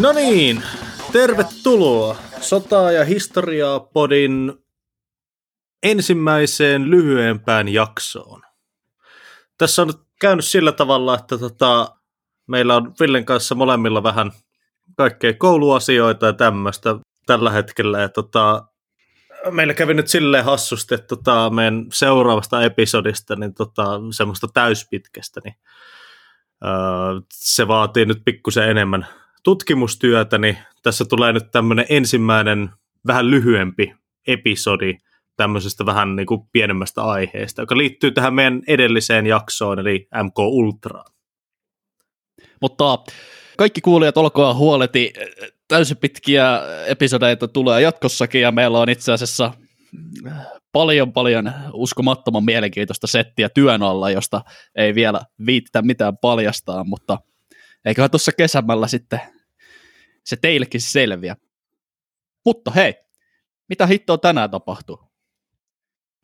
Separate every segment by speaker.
Speaker 1: No niin, tervetuloa Sotaa ja historiaa podin ensimmäiseen lyhyempään jaksoon. Tässä on nyt käynyt sillä tavalla, että tota, meillä on Villen kanssa molemmilla vähän kaikkea kouluasioita ja tämmöistä tällä hetkellä. Ja tota, meillä kävi nyt silleen hassusti, että tota, meidän seuraavasta episodista, niin tota, semmoista täyspitkästä, niin se vaatii nyt pikkusen enemmän tutkimustyötä, niin tässä tulee nyt tämmöinen ensimmäinen vähän lyhyempi episodi tämmöisestä vähän niin kuin pienemmästä aiheesta, joka liittyy tähän meidän edelliseen jaksoon, eli MK Ultraan.
Speaker 2: Mutta kaikki kuulijat, olkoon huoleti, täysin pitkiä episodeita tulee jatkossakin, ja meillä on itse asiassa paljon paljon uskomattoman mielenkiintoista settiä työn alla, josta ei vielä viittä mitään paljastaa, mutta eiköhän tuossa kesämällä sitten se teillekin selviä. Mutta hei, mitä hittoa tänään tapahtuu?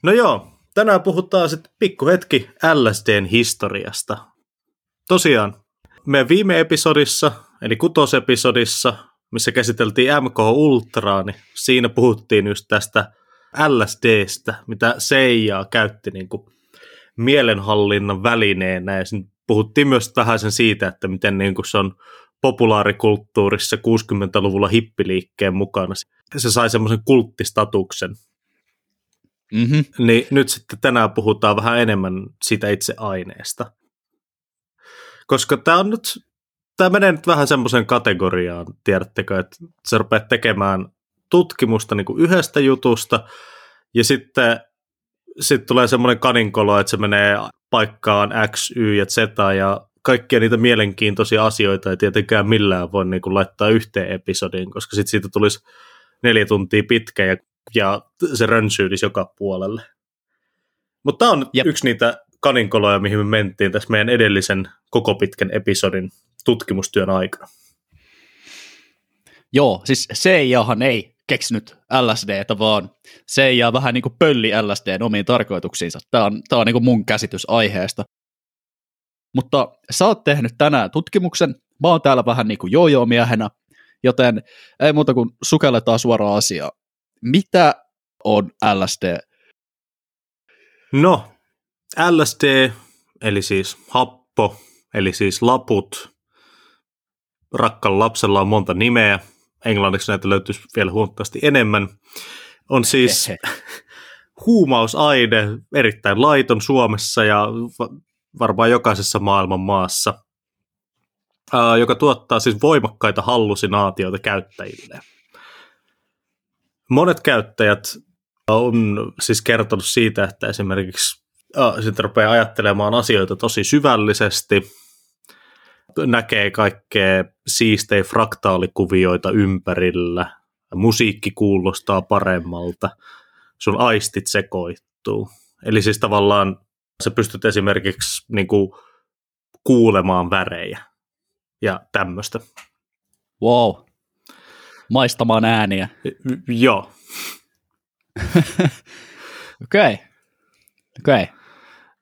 Speaker 1: No joo, tänään puhutaan sitten pikkuhetki LSDn historiasta. Tosiaan, meidän viime episodissa, eli kutosepisodissa, missä käsiteltiin MK Ultraa, niin siinä puhuttiin just tästä LSDstä, mitä CIA käytti niin kuin mielenhallinnan välineenä, ja puhuttiin myös vähän sen siitä, että miten niin kuin se on populaarikulttuurissa 60-luvulla hippiliikkeen mukana. Se sai semmoisen kulttistatuksen. Mm-hmm. Niin nyt sitten tänään puhutaan vähän enemmän siitä itse aineesta. Koska tämä on nyt, tämä menee nyt vähän semmoisen kategoriaan, tiedättekö, että sä rupeat tekemään tutkimusta niin kuin yhdestä jutusta, ja sitten sitten tulee semmoinen kaninkolo, että se menee paikkaan X, Y ja Z, ja kaikkia niitä mielenkiintoisia asioita ei tietenkään millään voi niin kuin laittaa yhteen episodiin, koska sitten siitä tulisi neljä tuntia pitkä ja, ja se rönsyylisi joka puolelle. Mutta tämä on Jep. yksi niitä kaninkoloja, mihin me mentiin tässä meidän edellisen koko pitkän episodin tutkimustyön aikana.
Speaker 2: Joo, siis CIAhan ei keksinyt LSDtä, vaan CIA vähän niin kuin pölli LSDn omiin tarkoituksiinsa. Tämä on, tämä on niin kuin mun käsitys aiheesta. Mutta sä oot tehnyt tänään tutkimuksen, mä oon täällä vähän niin kuin jojo-miehenä, joten ei muuta kuin sukelletaan suoraan asiaan. Mitä on LSD?
Speaker 1: No, LSD, eli siis happo, eli siis laput. Rakkan lapsella on monta nimeä. Englanniksi näitä löytyisi vielä huomattavasti enemmän. On siis huumausaine, erittäin laiton Suomessa ja varmaan jokaisessa maailman maassa, joka tuottaa siis voimakkaita hallusinaatioita käyttäjille. Monet käyttäjät on siis kertonut siitä, että esimerkiksi sitten rupeaa ajattelemaan asioita tosi syvällisesti, näkee kaikkea siistejä fraktaalikuvioita ympärillä, musiikki kuulostaa paremmalta, sun aistit sekoittuu. Eli siis tavallaan sä pystyt esimerkiksi niin kuin, kuulemaan värejä ja tämmöistä.
Speaker 2: Wow. Maistamaan ääniä.
Speaker 1: Joo.
Speaker 2: Okei. Okei. Okay. Okay.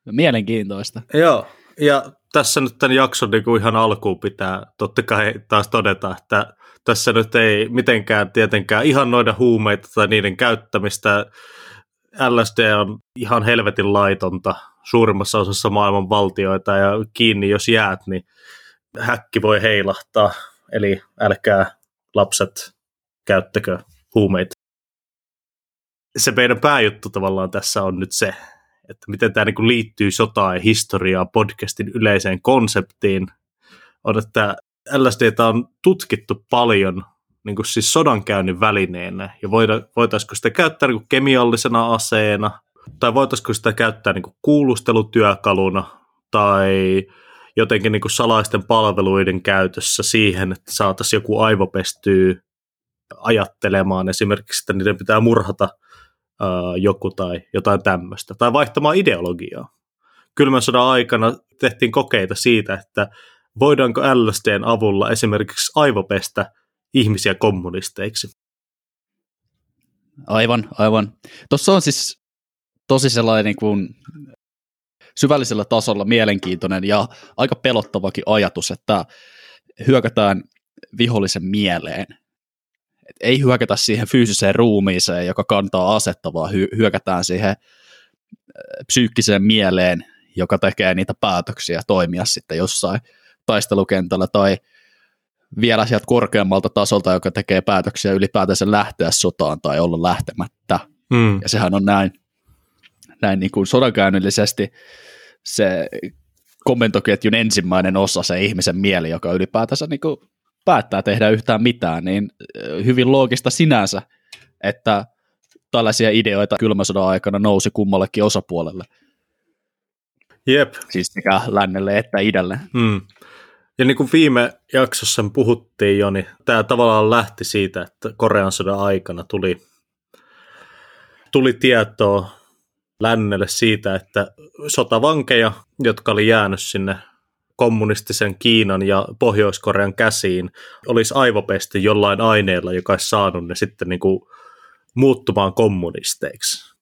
Speaker 2: Mielenkiintoista.
Speaker 1: Joo, ja tässä nyt tämän jakson niin kuin ihan alkuun pitää totta kai taas todeta, että tässä nyt ei mitenkään tietenkään ihan noida huumeita tai niiden käyttämistä. LSD on ihan helvetin laitonta suurimmassa osassa maailman valtioita ja kiinni jos jäät, niin häkki voi heilahtaa. Eli älkää lapset käyttäkö huumeita. Se meidän pääjuttu tavallaan tässä on nyt se, että miten tämä niin liittyy sotaan ja historiaa podcastin yleiseen konseptiin, on, että LSD on tutkittu paljon niin kuin siis sodankäynnin välineenä, ja voida, voitaisiko sitä käyttää niin kuin kemiallisena aseena, tai voitaisiko sitä käyttää niin kuin kuulustelutyökaluna, tai jotenkin niin kuin salaisten palveluiden käytössä siihen, että saataisiin joku aivopestyy ajattelemaan. Esimerkiksi, että niiden pitää murhata joku tai jotain tämmöistä, tai vaihtamaan ideologiaa. Kylmän sodan aikana tehtiin kokeita siitä, että voidaanko LSDn avulla esimerkiksi aivopestä ihmisiä kommunisteiksi.
Speaker 2: Aivan, aivan. Tuossa on siis tosi sellainen niin kuin syvällisellä tasolla mielenkiintoinen ja aika pelottavakin ajatus, että hyökätään vihollisen mieleen. Ei hyökätä siihen fyysiseen ruumiiseen, joka kantaa asetta, vaan hy- hyökätään siihen psyykkiseen mieleen, joka tekee niitä päätöksiä toimia sitten jossain taistelukentällä tai vielä sieltä korkeammalta tasolta, joka tekee päätöksiä ylipäätänsä lähteä sotaan tai olla lähtemättä. Mm. Ja sehän on näin, näin niin kuin sodankäynnillisesti se komentoketjun ensimmäinen osa, se ihmisen mieli, joka ylipäätänsä niin kuin päättää tehdä yhtään mitään, niin hyvin loogista sinänsä, että tällaisia ideoita kylmän sodan aikana nousi kummallekin osapuolelle.
Speaker 1: Jep.
Speaker 2: Siis sekä lännelle että idälle.
Speaker 1: Hmm. Ja niin kuin viime jaksossa puhuttiin jo, niin tämä tavallaan lähti siitä, että Korean sodan aikana tuli, tuli tietoa lännelle siitä, että sotavankeja, jotka oli jäänyt sinne kommunistisen Kiinan ja Pohjois-Korean käsiin, olisi aivopesti jollain aineella, joka olisi saanut ne sitten niin kuin muuttumaan kommunisteiksi.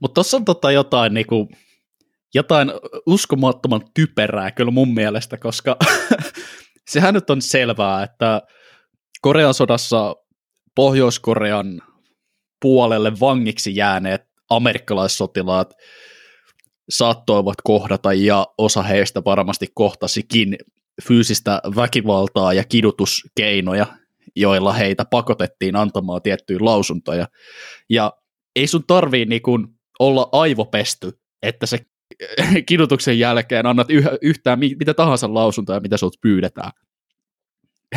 Speaker 2: Mutta tuossa on tota jotain, niinku, jotain uskomattoman typerää kyllä mun mielestä, koska sehän nyt on selvää, että Korean sodassa Pohjois-Korean puolelle vangiksi jääneet amerikkalaissotilaat saattoivat kohdata ja osa heistä varmasti kohtasikin fyysistä väkivaltaa ja kidutuskeinoja joilla heitä pakotettiin antamaan tiettyjä lausuntoja. Ja ei sun tarvii niinku olla aivopesty, että se kidutuksen jälkeen annat yh- yhtään mitä tahansa lausuntoja, mitä sut pyydetään.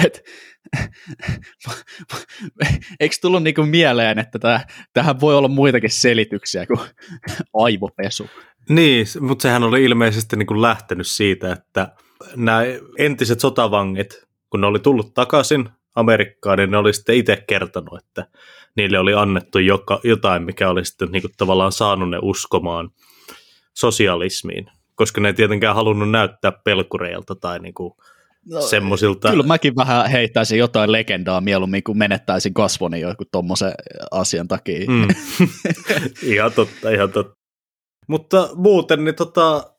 Speaker 2: Et, eikö tullut niinku mieleen, että tää, tähän voi olla muitakin selityksiä kuin aivopesu?
Speaker 1: Niin, mutta sehän oli ilmeisesti niinku lähtenyt siitä, että nämä entiset sotavangit, kun ne oli tullut takaisin Amerikkaan, niin ne oli sitten itse kertonut, että niille oli annettu joka, jotain, mikä oli sitten niin kuin tavallaan saanut ne uskomaan sosialismiin, koska ne ei tietenkään halunnut näyttää pelkureilta tai niin kuin no, semmoisilta.
Speaker 2: Kyllä mäkin vähän heittäisin jotain legendaa mieluummin, kun menettäisin kasvoni joku tuommoisen asian takia. Mm.
Speaker 1: ihan totta, ihan totta. Mutta muuten, niin tota,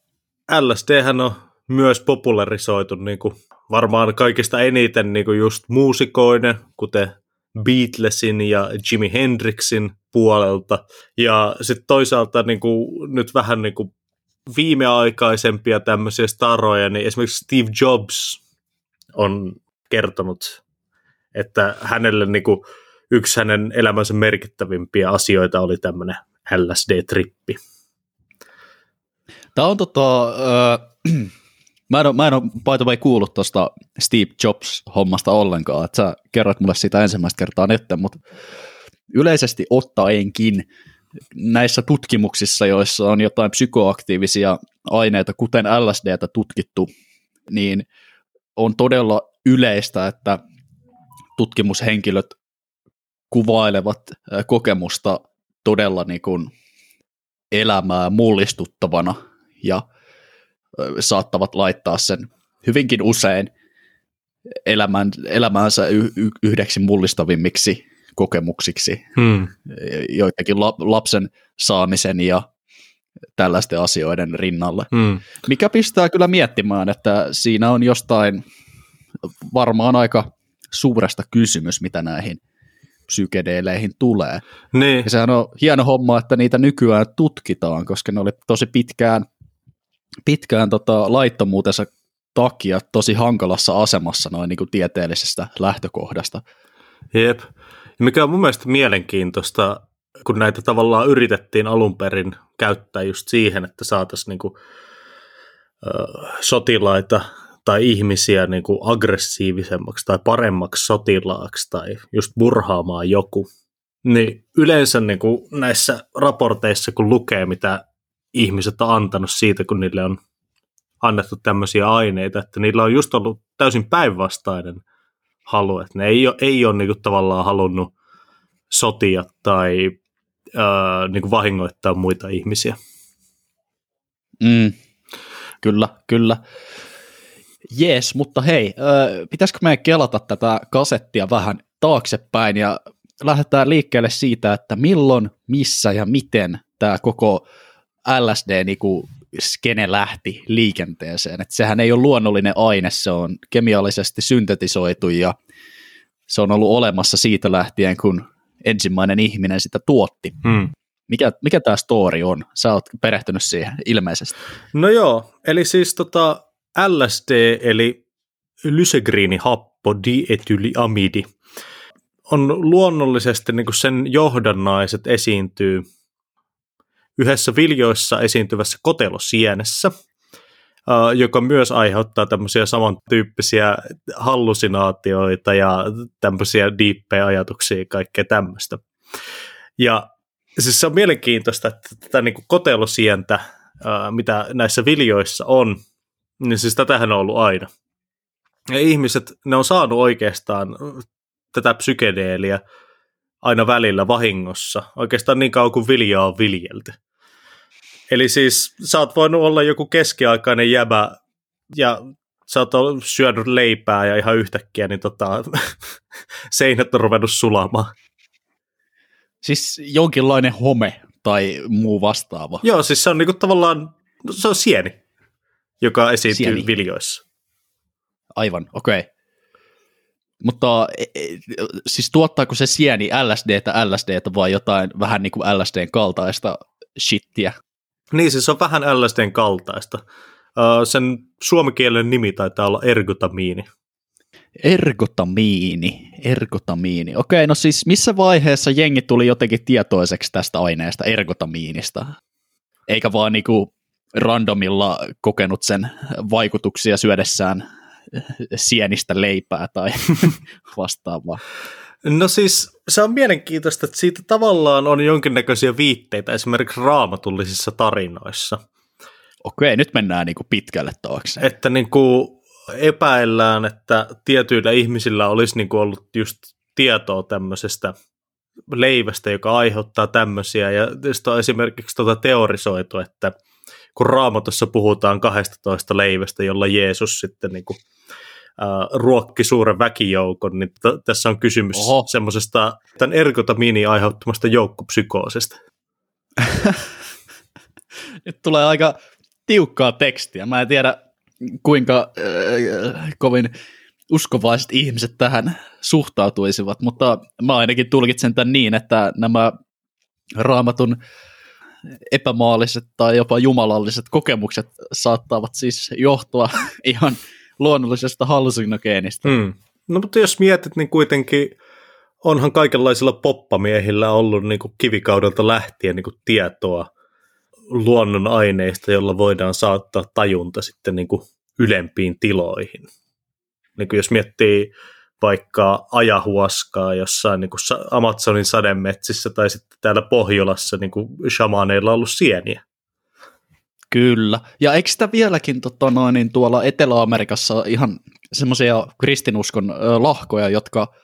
Speaker 1: LSD on myös popularisoitu niin kuin varmaan kaikista eniten niin kuin just muusikoinen, kuten Beatlesin ja Jimi Hendrixin puolelta. Ja sitten toisaalta niin kuin, nyt vähän niin kuin viimeaikaisempia tämmöisiä staroja, niin esimerkiksi Steve Jobs on kertonut, että hänelle niin kuin, yksi hänen elämänsä merkittävimpiä asioita oli tämmöinen LSD-trippi.
Speaker 2: Tämä on tota, äh, Mä en ole, mä en ole by the way kuullut tuosta Steve Jobs-hommasta ollenkaan, että sä kerroit mulle sitä ensimmäistä kertaa nyt, mutta yleisesti ottaenkin näissä tutkimuksissa, joissa on jotain psykoaktiivisia aineita, kuten LSDtä tutkittu, niin on todella yleistä, että tutkimushenkilöt kuvailevat kokemusta todella niin kuin elämää mullistuttavana ja saattavat laittaa sen hyvinkin usein elämän, elämäänsä y- yhdeksi mullistavimmiksi kokemuksiksi, hmm. joitakin la- lapsen saamisen ja tällaisten asioiden rinnalle. Hmm. Mikä pistää kyllä miettimään, että siinä on jostain varmaan aika suuresta kysymys, mitä näihin psykedeeleihin tulee.
Speaker 1: Niin.
Speaker 2: Ja sehän on hieno homma, että niitä nykyään tutkitaan, koska ne oli tosi pitkään pitkään tota, laittomuutensa takia tosi hankalassa asemassa noin niin kuin tieteellisestä lähtökohdasta.
Speaker 1: Jep. Ja mikä on mun mielestä mielenkiintoista, kun näitä tavallaan yritettiin alun perin käyttää just siihen, että saataisiin niin kuin, äh, sotilaita tai ihmisiä niin kuin aggressiivisemmaksi tai paremmaksi sotilaaksi tai just murhaamaan joku. Niin yleensä niin kuin näissä raporteissa, kun lukee, mitä ihmiset on antanut siitä, kun niille on annettu tämmöisiä aineita, että niillä on just ollut täysin päinvastainen halu, että ne ei ole, ei ole niin tavallaan halunnut sotia tai ää, niin vahingoittaa muita ihmisiä.
Speaker 2: Mm, kyllä, kyllä. Jees, mutta hei, äh, pitäisikö meidän kelata tätä kasettia vähän taaksepäin ja lähdetään liikkeelle siitä, että milloin, missä ja miten tämä koko LSD niinku skene lähti liikenteeseen. Et sehän ei ole luonnollinen aine, se on kemiallisesti syntetisoitu ja se on ollut olemassa siitä lähtien, kun ensimmäinen ihminen sitä tuotti.
Speaker 1: Hmm.
Speaker 2: Mikä, mikä tämä story on? Sä oot perehtynyt siihen ilmeisesti.
Speaker 1: No joo, eli siis tota LSD, eli lysegriinihappo diethyliamidi, on luonnollisesti niin sen johdannaiset esiintyy yhdessä viljoissa esiintyvässä kotelosienessä, joka myös aiheuttaa tämmöisiä samantyyppisiä hallusinaatioita ja tämmöisiä diippejä ajatuksia ja kaikkea tämmöistä. Ja siis se on mielenkiintoista, että tätä niin kuin kotelosientä, mitä näissä viljoissa on, niin siis tätähän on ollut aina. Ja ihmiset, ne on saanut oikeastaan tätä psykedeeliä aina välillä vahingossa, oikeastaan niin kauan kuin viljaa on viljelty. Eli siis sä oot voinut olla joku keskiaikainen jäbä ja sä oot syönyt leipää ja ihan yhtäkkiä niin tota, seinät on ruvennut sulamaan.
Speaker 2: Siis jonkinlainen home tai muu vastaava.
Speaker 1: Joo, siis se on niinku tavallaan, se on sieni, joka esiintyy sieni. viljoissa.
Speaker 2: Aivan, okei. Okay. Mutta e, e, siis tuottaako se sieni LSDtä LSDtä vai jotain vähän niin kuin LSDn kaltaista shittiä?
Speaker 1: Niin, siis se on vähän LSDn kaltaista. Sen suomikielen nimi taitaa olla ergotamiini.
Speaker 2: Ergotamiini, ergotamiini. Okei, no siis missä vaiheessa jengi tuli jotenkin tietoiseksi tästä aineesta, ergotamiinista? Eikä vaan niinku randomilla kokenut sen vaikutuksia syödessään sienistä leipää tai vastaavaa.
Speaker 1: No siis se on mielenkiintoista, että siitä tavallaan on jonkinnäköisiä viitteitä esimerkiksi raamatullisissa tarinoissa.
Speaker 2: Okei, nyt mennään niin kuin pitkälle taakse.
Speaker 1: Että niin kuin epäillään, että tietyillä ihmisillä olisi niin kuin ollut just tietoa tämmöisestä leivästä, joka aiheuttaa tämmöisiä. Ja on esimerkiksi tuota teorisoitu, että kun raamatussa puhutaan 12 leivästä, jolla Jeesus sitten niin kuin uh, ruokki suuren väkijoukon, niin t- tässä on kysymys Oho. semmoisesta tämän ergotamiinin aiheuttamasta joukkopsykoosista.
Speaker 2: Nyt tulee aika tiukkaa tekstiä. Mä en tiedä, kuinka äh, kovin uskovaiset ihmiset tähän suhtautuisivat, mutta mä ainakin tulkitsen tämän niin, että nämä raamatun epämaalliset tai jopa jumalalliset kokemukset saattavat siis johtua ihan luonnollisesta hallusinogeenista.
Speaker 1: Hmm. No mutta jos mietit, niin kuitenkin onhan kaikenlaisilla poppamiehillä ollut niin kuin kivikaudelta lähtien niin kuin tietoa luonnon aineista, jolla voidaan saattaa tajunta sitten niin kuin ylempiin tiloihin. Niin kuin jos miettii vaikka ajahuoskaa jossain niin kuin Amazonin sademetsissä tai sitten täällä Pohjolassa niin kuin shamaneilla on ollut sieniä.
Speaker 2: Kyllä. Ja eikö sitä vieläkin tota noin, niin tuolla Etelä-Amerikassa ihan semmoisia kristinuskon ö, lahkoja, jotka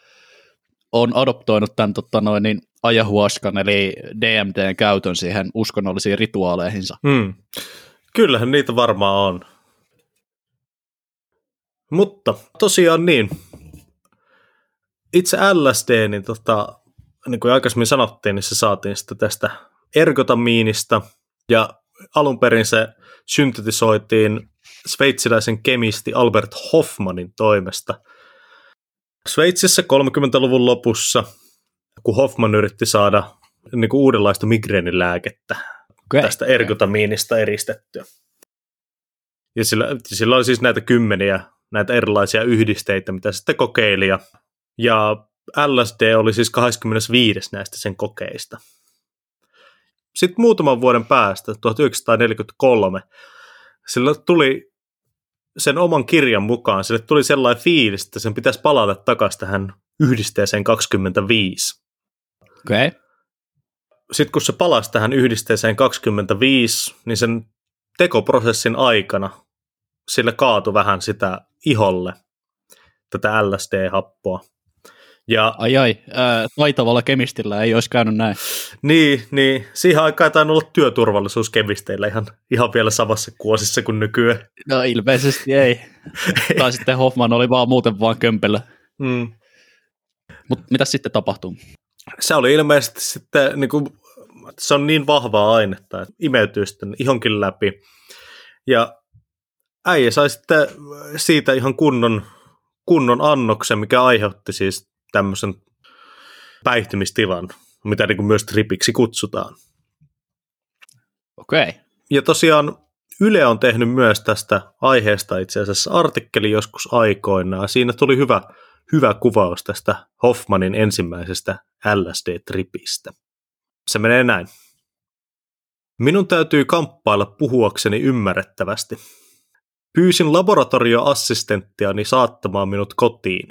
Speaker 2: on adoptoinut tämän tota noin, niin ajahuaskan eli DMDn käytön siihen uskonnollisiin rituaaleihinsa.
Speaker 1: Hmm. Kyllähän niitä varmaan on. Mutta tosiaan niin, itse LSD, niin, tota, niin kuin aikaisemmin sanottiin, niin se saatiin sitten tästä ergotamiinista, ja alun perin se syntetisoitiin sveitsiläisen kemisti Albert Hoffmanin toimesta. Sveitsissä 30-luvun lopussa, kun Hoffman yritti saada niin kuin uudenlaista migreenilääkettä okay. tästä ergotamiinista eristettyä. Ja sillä, sillä oli siis näitä kymmeniä näitä erilaisia yhdisteitä, mitä sitten kokeili, ja ja LSD oli siis 25 näistä sen kokeista. Sitten muutaman vuoden päästä, 1943, sillä tuli sen oman kirjan mukaan, sille tuli sellainen fiilis, että sen pitäisi palata takaisin tähän yhdisteeseen 25.
Speaker 2: Okei. Okay.
Speaker 1: Sitten kun se palasi tähän yhdisteeseen 25, niin sen tekoprosessin aikana sille kaatui vähän sitä iholle, tätä LSD-happoa.
Speaker 2: Ja, ai ai, ää, taitavalla kemistillä ei olisi käynyt näin.
Speaker 1: Niin, niin. siihen aikaan ei olla työturvallisuus kemisteillä ihan, ihan vielä samassa kuosissa kuin nykyään.
Speaker 2: No ilmeisesti ei. tai sitten Hoffman oli vaan muuten vaan kömpelö.
Speaker 1: Mm.
Speaker 2: Mutta mitä sitten tapahtuu?
Speaker 1: Se oli ilmeisesti sitten niin kuin Se on niin vahvaa ainetta, että imeytyy sitten ihonkin läpi. Ja äijä sai sitten siitä ihan kunnon, kunnon annoksen, mikä aiheutti siis tämmöisen päihtymistilan, mitä niin kuin myös tripiksi kutsutaan.
Speaker 2: Okei. Okay.
Speaker 1: Ja tosiaan Yle on tehnyt myös tästä aiheesta itse asiassa artikkeli joskus aikoinaan. Siinä tuli hyvä, hyvä kuvaus tästä Hoffmanin ensimmäisestä LSD-tripistä. Se menee näin. Minun täytyy kamppailla puhuakseni ymmärrettävästi. Pyysin laboratorioassistenttiani saattamaan minut kotiin.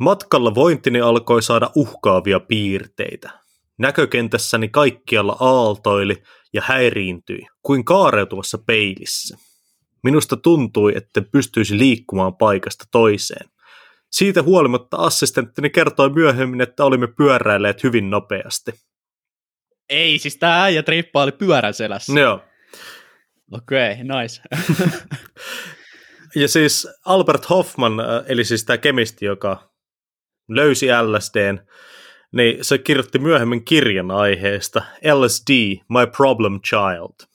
Speaker 1: Matkalla vointini alkoi saada uhkaavia piirteitä. Näkökentässäni kaikkialla aaltoili ja häiriintyi, kuin kaareutuvassa peilissä. Minusta tuntui, että pystyisi liikkumaan paikasta toiseen. Siitä huolimatta assistenttini kertoi myöhemmin, että olimme pyöräilleet hyvin nopeasti.
Speaker 2: Ei, siis tämä äijä trippaili pyörän selässä.
Speaker 1: Joo.
Speaker 2: Okei, okay, nice.
Speaker 1: ja siis Albert Hoffman, äh, eli siis tämä kemisti, joka löysi LSDn, niin se kirjoitti myöhemmin kirjan aiheesta LSD, My Problem Child,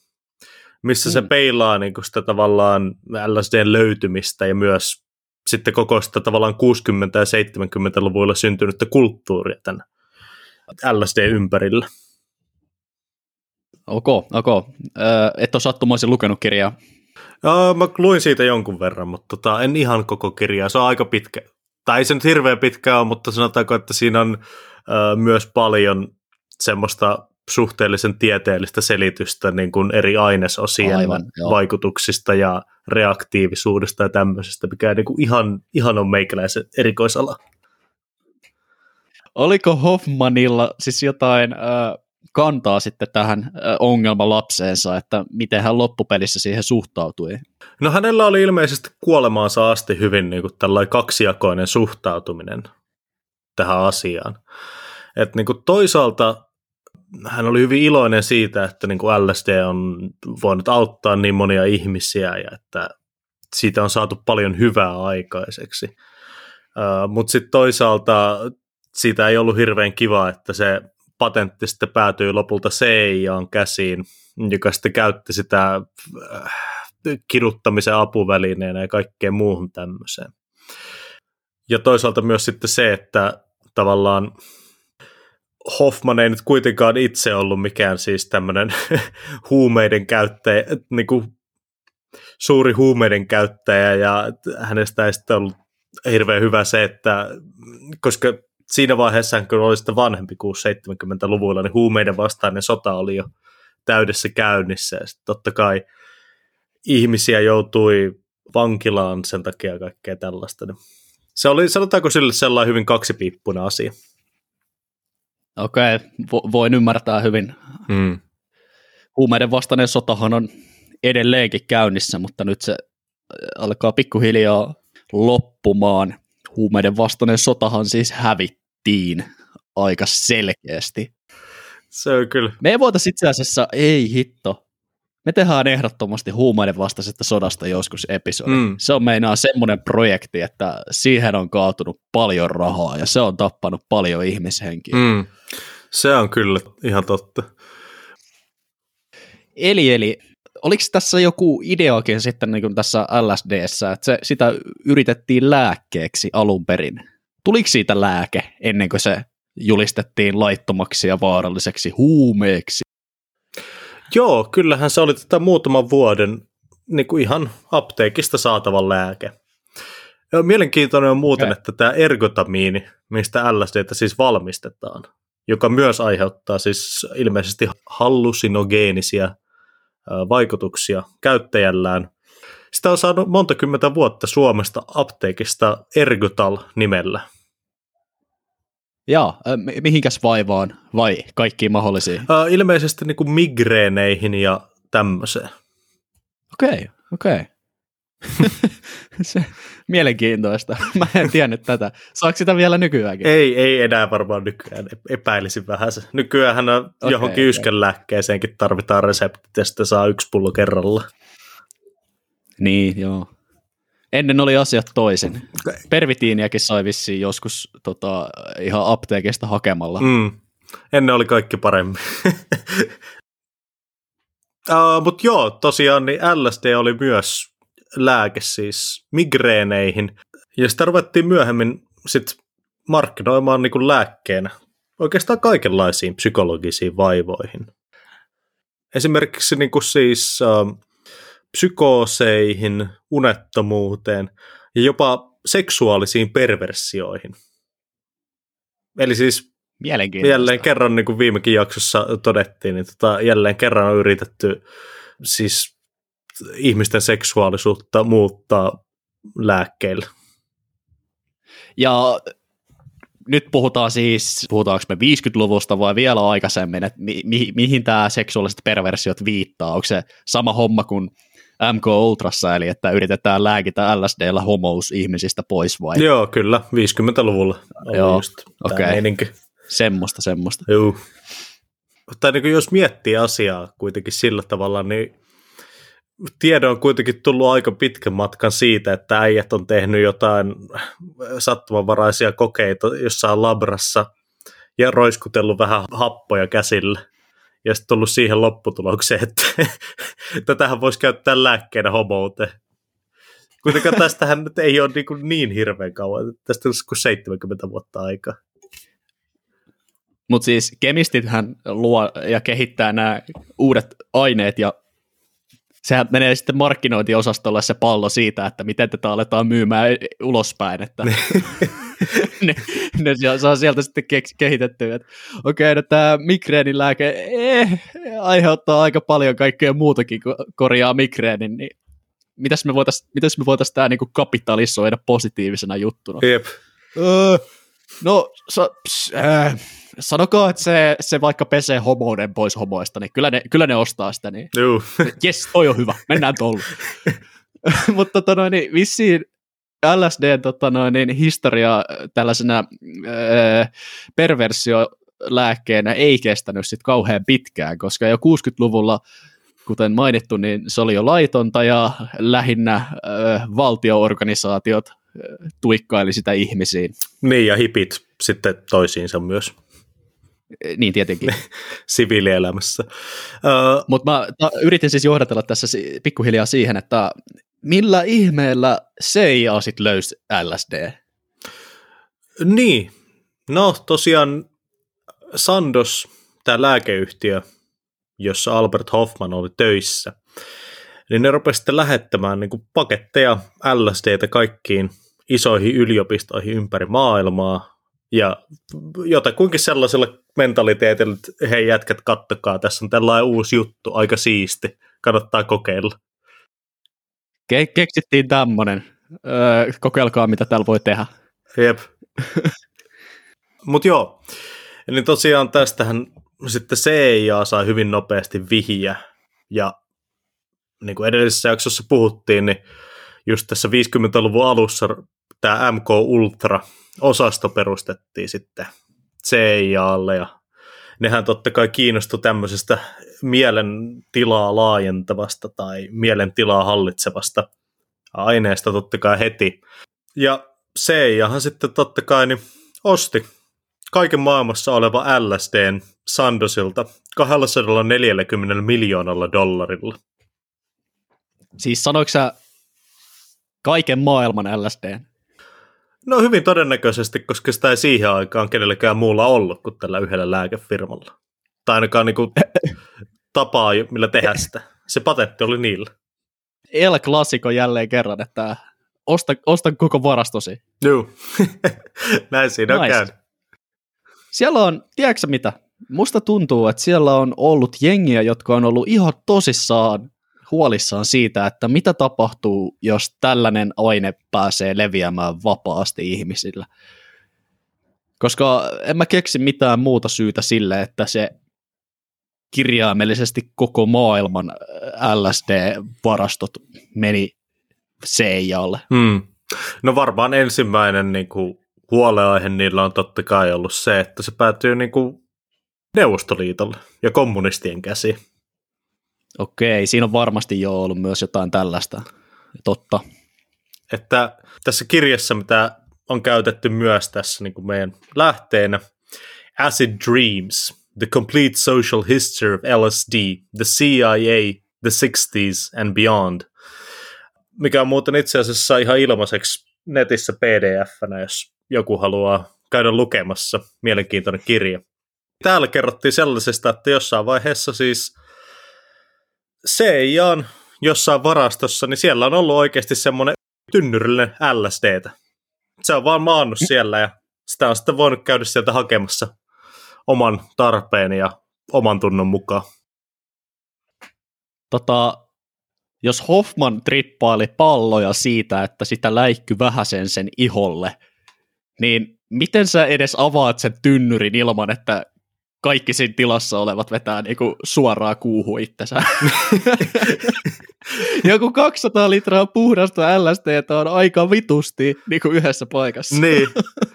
Speaker 1: missä mm. se peilaa niin sitä tavallaan LSDn löytymistä ja myös sitten koko sitä tavallaan 60- ja 70-luvuilla syntynyttä kulttuuria tämän LSD ympärillä.
Speaker 2: Ok, ok. Öö, et ole sattumoisin lukenut kirjaa?
Speaker 1: Ja, mä luin siitä jonkun verran, mutta tota, en ihan koko kirjaa. Se on aika pitkä. Tai ei se nyt hirveän pitkä ole, mutta sanotaanko, että siinä on ö, myös paljon semmoista suhteellisen tieteellistä selitystä niin kuin eri ainesosien Aivan, vaikutuksista ja reaktiivisuudesta ja tämmöisestä, mikä niin kuin ihan, ihan on meikäläisen erikoisala.
Speaker 2: Oliko Hoffmanilla siis jotain äh, kantaa sitten tähän äh, ongelma lapseensa, että miten hän loppupelissä siihen suhtautui?
Speaker 1: No hänellä oli ilmeisesti kuolemaansa asti hyvin niin kuin tällainen kaksijakoinen suhtautuminen tähän asiaan. Et niin kuin toisaalta hän oli hyvin iloinen siitä, että niin kuin LSD on voinut auttaa niin monia ihmisiä ja että siitä on saatu paljon hyvää aikaiseksi. Uh, Mutta sitten toisaalta siitä ei ollut hirveän kiva, että se patentti sitten päätyi lopulta CIAn käsiin, joka sitten käytti sitä äh, kiduttamisen apuvälineenä ja kaikkeen muuhun tämmöiseen. Ja toisaalta myös sitten se, että tavallaan Hoffman ei nyt kuitenkaan itse ollut mikään siis tämmöinen huumeiden käyttäjä, niin kuin suuri huumeiden käyttäjä ja hänestä ei sitten ollut hirveän hyvä se, että koska siinä vaiheessa, kun oli sitten vanhempi kuin 70-luvulla, niin huumeiden vastainen sota oli jo täydessä käynnissä ja totta kai ihmisiä joutui vankilaan sen takia kaikkea tällaista. Se oli, sanotaanko sille sellainen hyvin kaksipiippunen asia.
Speaker 2: Okei, okay, vo- voin ymmärtää hyvin. Mm. Huumeiden vastainen sotahan on edelleenkin käynnissä, mutta nyt se alkaa pikkuhiljaa loppumaan. Huumeiden vastainen sotahan siis hävittiin aika selkeästi.
Speaker 1: Se on kyllä.
Speaker 2: Me ei voitaisiin itse asiassa, ei hitto, me tehdään ehdottomasti huumeiden vastaisesta sodasta joskus episodi. Mm. Se on meinaa semmoinen projekti, että siihen on kaatunut paljon rahaa ja se on tappanut paljon ihmishenkiä. Mm.
Speaker 1: Se on kyllä ihan totta.
Speaker 2: Eli, eli oliko tässä joku ideakin sitten niin kuin tässä LSDssä, että se, sitä yritettiin lääkkeeksi alun perin? Tuliko siitä lääke ennen kuin se julistettiin laittomaksi ja vaaralliseksi huumeeksi?
Speaker 1: Joo, kyllähän se oli tätä muutaman vuoden niin kuin ihan apteekista saatava lääke. Ja mielenkiintoinen on muuten, okay. että tämä ergotamiini, mistä LSDtä siis valmistetaan, joka myös aiheuttaa siis ilmeisesti hallusinogeenisia vaikutuksia käyttäjällään. Sitä on saanut monta kymmentä vuotta Suomesta apteekista Ergotal-nimellä.
Speaker 2: Joo, mihinkäs vaivaan vai kaikkiin mahdollisiin?
Speaker 1: Ilmeisesti niin kuin migreeneihin ja tämmöiseen.
Speaker 2: Okei, okay, okei. Okay. se, mielenkiintoista. Mä en tiennyt tätä. Saako sitä vielä nykyäänkin?
Speaker 1: Ei, ei enää varmaan nykyään. Epäilisin vähän se. Nykyään okay, johonkin okay. yskänlääkkeeseenkin tarvitaan reseptit ja sitten saa yksi pullo kerralla.
Speaker 2: Niin, joo. Ennen oli asiat toisin. Pervitiiniäkin sai vissiin joskus tota, ihan apteekista hakemalla. Mm.
Speaker 1: Ennen oli kaikki paremmin. uh, Mutta joo, tosiaan niin LSD oli myös lääke siis migreeneihin. Ja sitä ruvettiin myöhemmin sit markkinoimaan niin kuin lääkkeenä oikeastaan kaikenlaisiin psykologisiin vaivoihin. Esimerkiksi niin kuin siis uh, psykooseihin, unettomuuteen ja jopa seksuaalisiin perversioihin. Eli siis jälleen kerran, niin kuin viimekin jaksossa todettiin, niin tota, jälleen kerran on yritetty siis ihmisten seksuaalisuutta muuttaa lääkkeillä.
Speaker 2: Ja nyt puhutaan siis, puhutaanko me 50-luvusta vai vielä aikaisemmin, että mi- mi- mihin tämä seksuaaliset perversiot viittaa? Onko se sama homma kuin MK Ultrassa, eli että yritetään lääkitä LSDllä homous ihmisistä pois vai?
Speaker 1: Joo, kyllä, 50-luvulla oli Joo, just okay.
Speaker 2: Semmoista, semmoista.
Speaker 1: Joo. Tai niin jos miettii asiaa kuitenkin sillä tavalla, niin tiedon on kuitenkin tullut aika pitkän matkan siitä, että äijät on tehnyt jotain sattumanvaraisia kokeita jossain labrassa ja roiskutellut vähän happoja käsillä. Ja sitten tullut siihen lopputulokseen, että tätähän voisi käyttää lääkkeenä homouteen. Kuitenkaan tästähän nyt ei ole niin, niin hirveän kauan. Tästä olisi kuin 70 vuotta aikaa.
Speaker 2: Mutta siis kemistithän luo ja kehittää nämä uudet aineet ja sehän menee sitten markkinointiosastolle se pallo siitä, että miten tätä aletaan myymään ulospäin, että ne, ne saa sieltä sitten kehitettyä, että okei, okay, no tämä migreenilääke eh, aiheuttaa aika paljon kaikkea muutakin kuin korjaa migreenin, niin mitäs me voitaisiin voitais tämä niinku kapitalisoida positiivisena juttuna?
Speaker 1: Jep.
Speaker 2: Öö, no, so, ps, äh, sanokaa, että se, se vaikka pesee homouden pois homoista, niin kyllä ne, kyllä ne ostaa sitä. Niin,
Speaker 1: Juu.
Speaker 2: Jes, toi on hyvä, mennään tuolla. Mutta tota noin, niin vissiin LSD tota noin, niin historia tällaisena äh, perversiolääkkeenä ei kestänyt sit kauhean pitkään, koska jo 60-luvulla kuten mainittu, niin se oli jo laitonta ja lähinnä äh, valtioorganisaatiot äh, tuikkaili sitä ihmisiin.
Speaker 1: Niin, ja hipit sitten toisiinsa myös.
Speaker 2: Niin tietenkin.
Speaker 1: Siviilielämässä.
Speaker 2: Uh, Mutta mä ta, yritin siis johdatella tässä pikkuhiljaa siihen, että millä ihmeellä CIA sitten löysi LSD?
Speaker 1: Niin, no tosiaan Sandos, tämä lääkeyhtiö, jossa Albert Hoffman oli töissä, niin ne rupesivat sitten lähettämään niin paketteja LSDtä kaikkiin isoihin yliopistoihin ympäri maailmaa, ja jotakuinkin sellaisella mentaliteetillä, että hei jätkät, kattokaa, tässä on tällainen uusi juttu, aika siisti, kannattaa kokeilla.
Speaker 2: Ke- keksittiin tämmöinen. Öö, kokeilkaa, mitä täällä voi tehdä.
Speaker 1: Jep. Mutta joo, eli tosiaan tästähän sitten CIA sai hyvin nopeasti vihiä, ja niin kuin edellisessä jaksossa puhuttiin, niin just tässä 50-luvun alussa tämä MK Ultra-osasto perustettiin sitten CIAlle ja nehän totta kai kiinnostui tämmöisestä mielentilaa laajentavasta tai mielentilaa hallitsevasta aineesta totta kai heti. Ja CIAhan sitten totta kai niin osti kaiken maailmassa oleva LSDn Sandosilta 240 miljoonalla dollarilla.
Speaker 2: Siis sanoiko sä kaiken maailman LSD?
Speaker 1: No hyvin todennäköisesti, koska sitä ei siihen aikaan kenellekään muulla ollut kuin tällä yhdellä lääkefirmalla. Tai ainakaan niin kuin tapaa, millä tehdä sitä. Se patentti oli niillä.
Speaker 2: El Clasico jälleen kerran, että osta, osta koko varastosi.
Speaker 1: Joo, näin siinä on nice. käynyt.
Speaker 2: Siellä on, tiedätkö mitä? Musta tuntuu, että siellä on ollut jengiä, jotka on ollut ihan tosissaan huolissaan siitä, että mitä tapahtuu, jos tällainen aine pääsee leviämään vapaasti ihmisillä. Koska en mä keksi mitään muuta syytä sille, että se kirjaimellisesti koko maailman LSD-varastot meni Seijalle.
Speaker 1: Hmm. No varmaan ensimmäinen niin kuin, huoleaihe niillä on totta kai ollut se, että se päätyy niin kuin, Neuvostoliitolle ja kommunistien käsiin.
Speaker 2: Okei, siinä on varmasti jo ollut myös jotain tällaista. Totta.
Speaker 1: Että tässä kirjassa, mitä on käytetty myös tässä niin kuin meidän lähteenä, Acid Dreams, The Complete Social History of LSD, The CIA, The 60s and Beyond, mikä on muuten itse asiassa ihan ilmaiseksi netissä pdf jos joku haluaa käydä lukemassa. Mielenkiintoinen kirja. Täällä kerrottiin sellaisesta, että jossain vaiheessa siis CIAn jossain varastossa, niin siellä on ollut oikeasti semmoinen tynnyrillinen LSDtä. Se on vaan maannut siellä ja sitä on sitten voinut käydä sieltä hakemassa oman tarpeen ja oman tunnon mukaan.
Speaker 2: Tota, jos Hoffman trippaili palloja siitä, että sitä läikky vähäsen sen iholle, niin miten sä edes avaat sen tynnyrin ilman, että kaikki siinä tilassa olevat vetää niinku suoraa kuuhu itsensä. Joku 200 litraa puhdasta LSD on aika vitusti niinku yhdessä paikassa.
Speaker 1: Niin.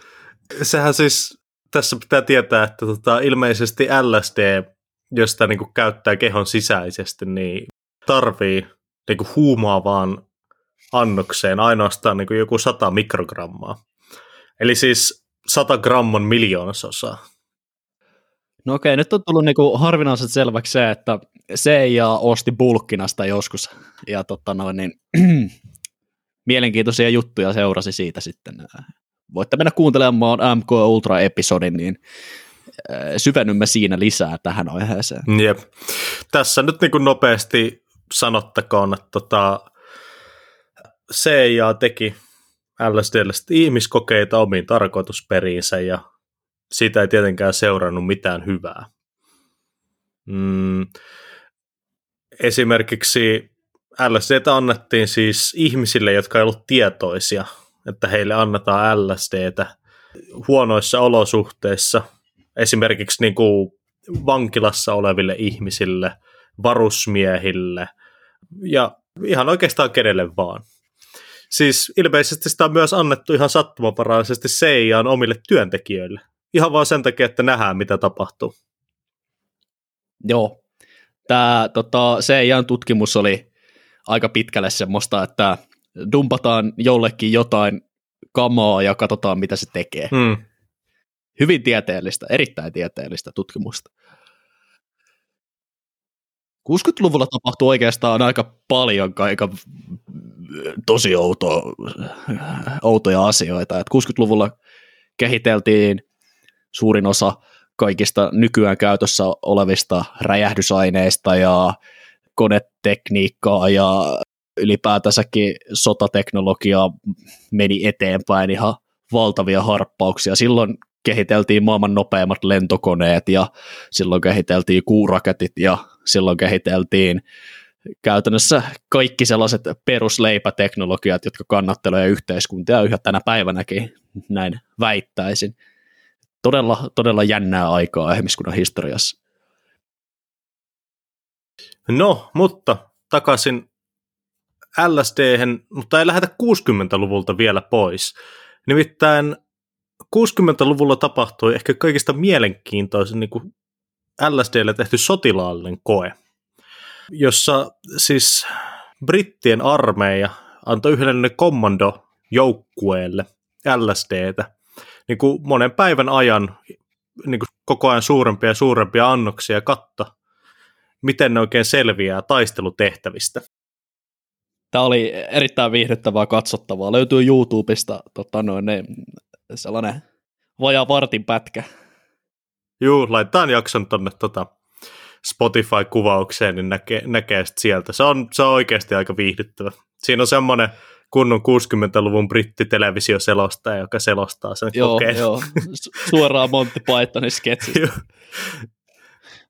Speaker 1: Sehän siis, tässä pitää tietää, että tota, ilmeisesti LSD, jos sitä niinku käyttää kehon sisäisesti, niin tarvii niinku huumaavaan annokseen ainoastaan niinku joku 100 mikrogrammaa. Eli siis 100 gramman miljoonasosaa.
Speaker 2: No okei, nyt on tullut niinku harvinaisen selväksi se, että CIA osti bulkkinasta joskus, ja tota noin, niin, mielenkiintoisia juttuja seurasi siitä sitten. Voitte mennä kuuntelemaan MK Ultra-episodin, niin syvennymme siinä lisää tähän aiheeseen.
Speaker 1: Jep. Tässä nyt niin kuin nopeasti sanottakoon, että tota, CIA teki LSDlle ihmiskokeita omiin tarkoitusperiinsä ja siitä ei tietenkään seurannut mitään hyvää. Mm, esimerkiksi LSDtä annettiin siis ihmisille, jotka ei ollut tietoisia, että heille annetaan LSDtä huonoissa olosuhteissa, esimerkiksi niin kuin vankilassa oleville ihmisille, varusmiehille ja ihan oikeastaan kenelle vaan. Siis ilmeisesti sitä on myös annettu ihan sattumavaraisesti CIAn omille työntekijöille. Ihan vaan sen takia, että nähdään, mitä tapahtuu.
Speaker 2: Joo. Tämä tota, CIAn tutkimus oli aika pitkälle semmoista, että dumpataan jollekin jotain kamaa ja katsotaan, mitä se tekee. Hmm. Hyvin tieteellistä, erittäin tieteellistä tutkimusta. 60-luvulla tapahtui oikeastaan aika paljon aika tosi outo, outoja asioita. Et 60-luvulla kehiteltiin suurin osa kaikista nykyään käytössä olevista räjähdysaineista ja konetekniikkaa ja ylipäätänsäkin sotateknologia meni eteenpäin ihan valtavia harppauksia. Silloin kehiteltiin maailman nopeimmat lentokoneet ja silloin kehiteltiin kuuraketit ja silloin kehiteltiin käytännössä kaikki sellaiset perusleipäteknologiat, jotka kannattelee yhteiskuntia yhä tänä päivänäkin, näin väittäisin. Todella, todella jännää aikaa ihmiskunnan historiassa.
Speaker 1: No, mutta takaisin lsd mutta ei lähdetä 60-luvulta vielä pois. Nimittäin 60-luvulla tapahtui ehkä kaikista mielenkiintoisin niin kuin LSDlle tehty sotilaallinen koe, jossa siis brittien armeija antoi yhdelle kommandojoukkueelle LSDtä niin kuin monen päivän ajan niin kuin koko ajan suurempia ja suurempia annoksia katta, miten ne oikein selviää taistelutehtävistä.
Speaker 2: Tämä oli erittäin viihdyttävää katsottavaa. Löytyy YouTubesta tota noin, ne, sellainen vajaa vartin pätkä.
Speaker 1: Juu, laitetaan jakson tuonne tota Spotify-kuvaukseen, niin näkee, näkee sieltä. Se on, se on oikeasti aika viihdyttävä. Siinä on semmoinen kunnon 60-luvun brittitelevisioselostaja, joka selostaa sen
Speaker 2: joo,
Speaker 1: kokeen.
Speaker 2: Joo, suoraan Monty Pythonin sketsistä.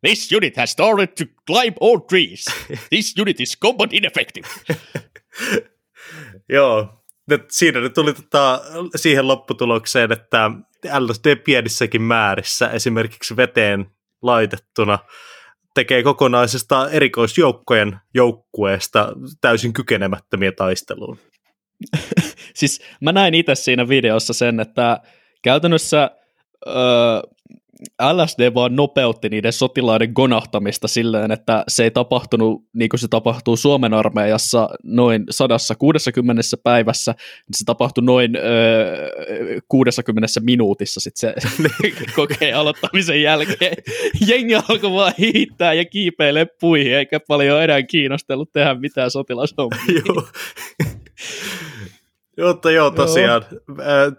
Speaker 2: This unit has started to climb all trees. This unit is combat ineffective.
Speaker 1: joo, nyt, siinä nyt tuli tota, siihen lopputulokseen, että LSD pienissäkin määrissä esimerkiksi veteen laitettuna tekee kokonaisesta erikoisjoukkojen joukkueesta täysin kykenemättömiä taisteluun.
Speaker 2: siis mä näin itse siinä videossa sen, että käytännössä öö, LSD vaan nopeutti niiden sotilaiden gonahtamista silleen, että se ei tapahtunut niin kuin se tapahtuu Suomen armeijassa noin 160 päivässä, niin se tapahtui noin öö, 60 minuutissa sit se kokeen aloittamisen jälkeen. Jengi alkoi vaan hiittää ja kiipeilee puihin, eikä paljon enää kiinnostellut tehdä mitään sotilashommia.
Speaker 1: Jotta joo, tosiaan. Joo.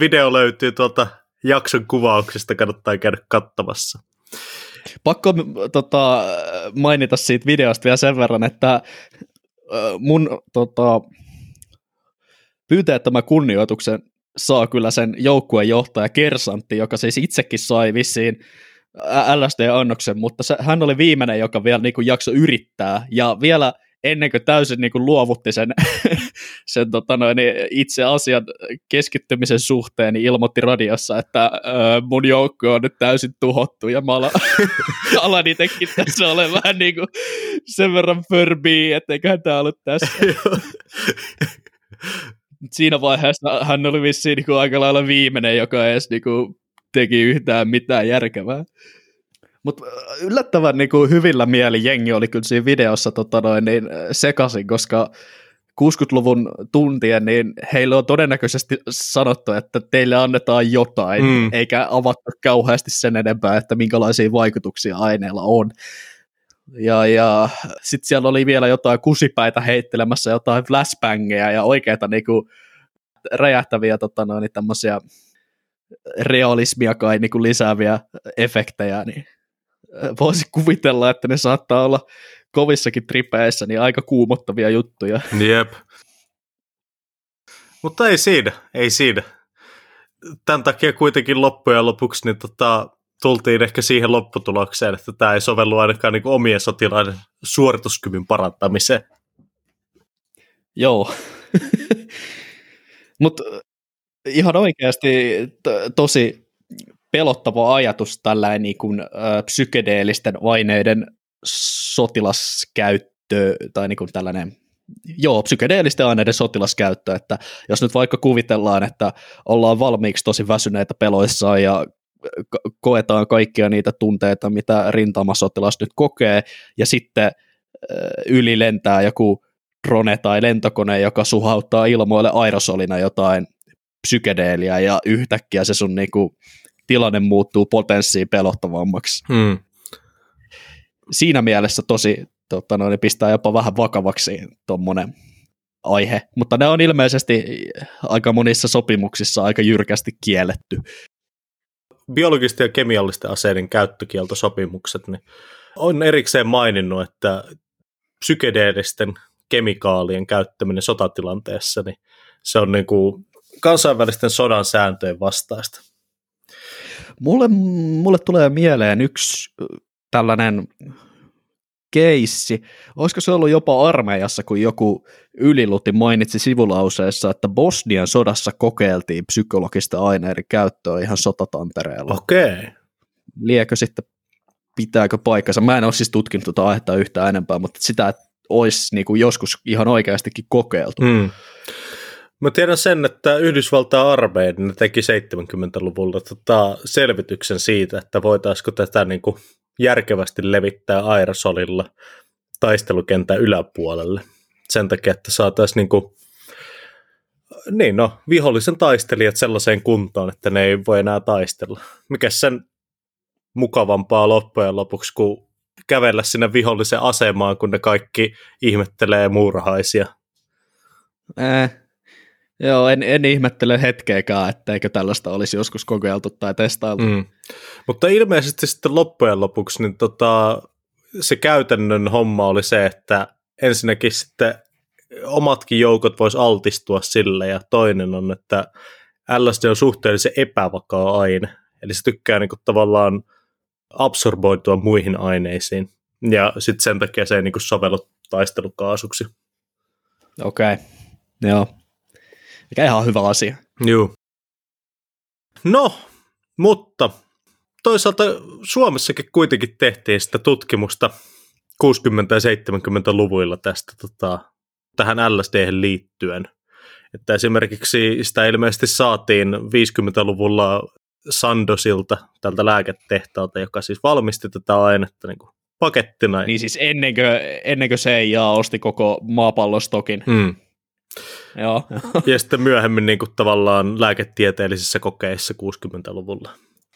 Speaker 1: Video löytyy tuolta jakson kuvauksesta, kannattaa käydä katsomassa.
Speaker 2: Pakko tota, mainita siitä videosta vielä sen verran, että mun tota, pyyteettömän kunnioituksen saa kyllä sen joukkueen johtaja Kersantti, joka siis itsekin sai vissiin LSD-annoksen, mutta se, hän oli viimeinen, joka vielä niin kuin jakso yrittää, ja vielä ennen kuin täysin niin kuin luovutti sen, sen tota noin, itse asian keskittymisen suhteen, niin ilmoitti radiossa, että ö, mun joukko on nyt täysin tuhottu, ja mä alan, alan itsekin tässä ole vähän niin kuin sen verran förbii, etteiköhän tämä ollut tässä. Siinä vaiheessa hän oli vissiin niin kuin aika lailla viimeinen, joka edes niin kuin teki yhtään mitään järkevää. Mutta yllättävän niin kuin hyvillä mieli jengi oli kyllä siinä videossa tota noin, niin sekaisin, koska 60-luvun tuntien, niin heille on todennäköisesti sanottu, että teille annetaan jotain, mm. eikä avattu kauheasti sen enempää, että minkälaisia vaikutuksia aineella on. Ja, ja sitten siellä oli vielä jotain kusipäitä heittelemässä, jotain flashbangeja ja oikeita niinku räjähtäviä tota noin, tämmöisiä realismia kai niinku lisääviä efektejä, niin voisi kuvitella, että ne saattaa olla kovissakin tripeissä niin aika kuumottavia juttuja.
Speaker 1: Jep. Mutta ei siinä, ei siinä. Tämän takia kuitenkin loppujen lopuksi niin tota, tultiin ehkä siihen lopputulokseen, että tämä ei sovellu ainakaan niin omien sotilaiden suorituskyvyn parantamiseen.
Speaker 2: Joo. Mutta ihan oikeasti t- tosi pelottava ajatus tällainen niin kuin, ä, psykedeellisten aineiden sotilaskäyttö tai niin kuin tällainen Joo, psykedeellisten aineiden sotilaskäyttö, että jos nyt vaikka kuvitellaan, että ollaan valmiiksi tosi väsyneitä peloissaan ja koetaan kaikkia niitä tunteita, mitä rintamasotilas nyt kokee, ja sitten yli lentää joku drone tai lentokone, joka suhauttaa ilmoille aerosolina jotain psykedeeliä, ja yhtäkkiä se sun niinku tilanne muuttuu potenssiin pelottavammaksi. Hmm. Siinä mielessä tosi tota, noin, pistää jopa vähän vakavaksi tuommoinen aihe, mutta ne on ilmeisesti aika monissa sopimuksissa aika jyrkästi kielletty.
Speaker 1: Biologisten ja kemiallisten aseiden käyttökieltosopimukset niin on erikseen maininnut, että psykedeellisten kemikaalien käyttäminen sotatilanteessa, niin se on niin kuin kansainvälisten sodan sääntöjen vastaista.
Speaker 2: Mulle, mulle tulee mieleen yksi tällainen keissi. Olisiko se ollut jopa armeijassa, kun joku yliluti mainitsi sivulauseessa, että Bosnian sodassa kokeiltiin psykologista aineiden käyttöä ihan sotatantereella.
Speaker 1: Okei. Okay.
Speaker 2: Liekö sitten, pitääkö paikkansa? Mä en ole siis tutkinut tuota aihetta yhtään enempää, mutta sitä olisi niin kuin joskus ihan oikeastikin kokeiltu. Mm.
Speaker 1: Mä tiedän sen, että Yhdysvaltain armeija ne teki 70-luvulla tota selvityksen siitä, että voitaisiko tätä niin kuin järkevästi levittää aerosolilla taistelukentän yläpuolelle. Sen takia, että saataisiin niin kuin, niin no, vihollisen taistelijat sellaiseen kuntoon, että ne ei voi enää taistella. Mikä sen mukavampaa loppujen lopuksi, kuin kävellä sinne vihollisen asemaan, kun ne kaikki ihmettelee muurahaisia.
Speaker 2: Äh, Joo, en, en ihmettele hetkeäkään, etteikö tällaista olisi joskus kokeiltu tai testailtu. Mm.
Speaker 1: Mutta ilmeisesti sitten loppujen lopuksi niin tota, se käytännön homma oli se, että ensinnäkin sitten omatkin joukot vois altistua sille ja toinen on, että LSD on suhteellisen epävakaa aine, eli se tykkää niinku tavallaan absorboitua muihin aineisiin ja sitten sen takia se ei niinku sovellu taistelukaasuksi.
Speaker 2: Okei, okay. joo mikä ihan hyvä asia.
Speaker 1: Joo. No, mutta toisaalta Suomessakin kuitenkin tehtiin sitä tutkimusta 60- ja 70-luvuilla tästä tota, tähän LSD liittyen. Että esimerkiksi sitä ilmeisesti saatiin 50-luvulla Sandosilta, tältä lääketehtaalta, joka siis valmisti tätä ainetta niin kuin pakettina.
Speaker 2: Niin siis ennen kuin, ennen kuin CIA osti koko maapallostokin.
Speaker 1: Mm.
Speaker 2: Joo.
Speaker 1: ja sitten myöhemmin niin kuin tavallaan lääketieteellisissä kokeissa 60-luvulla.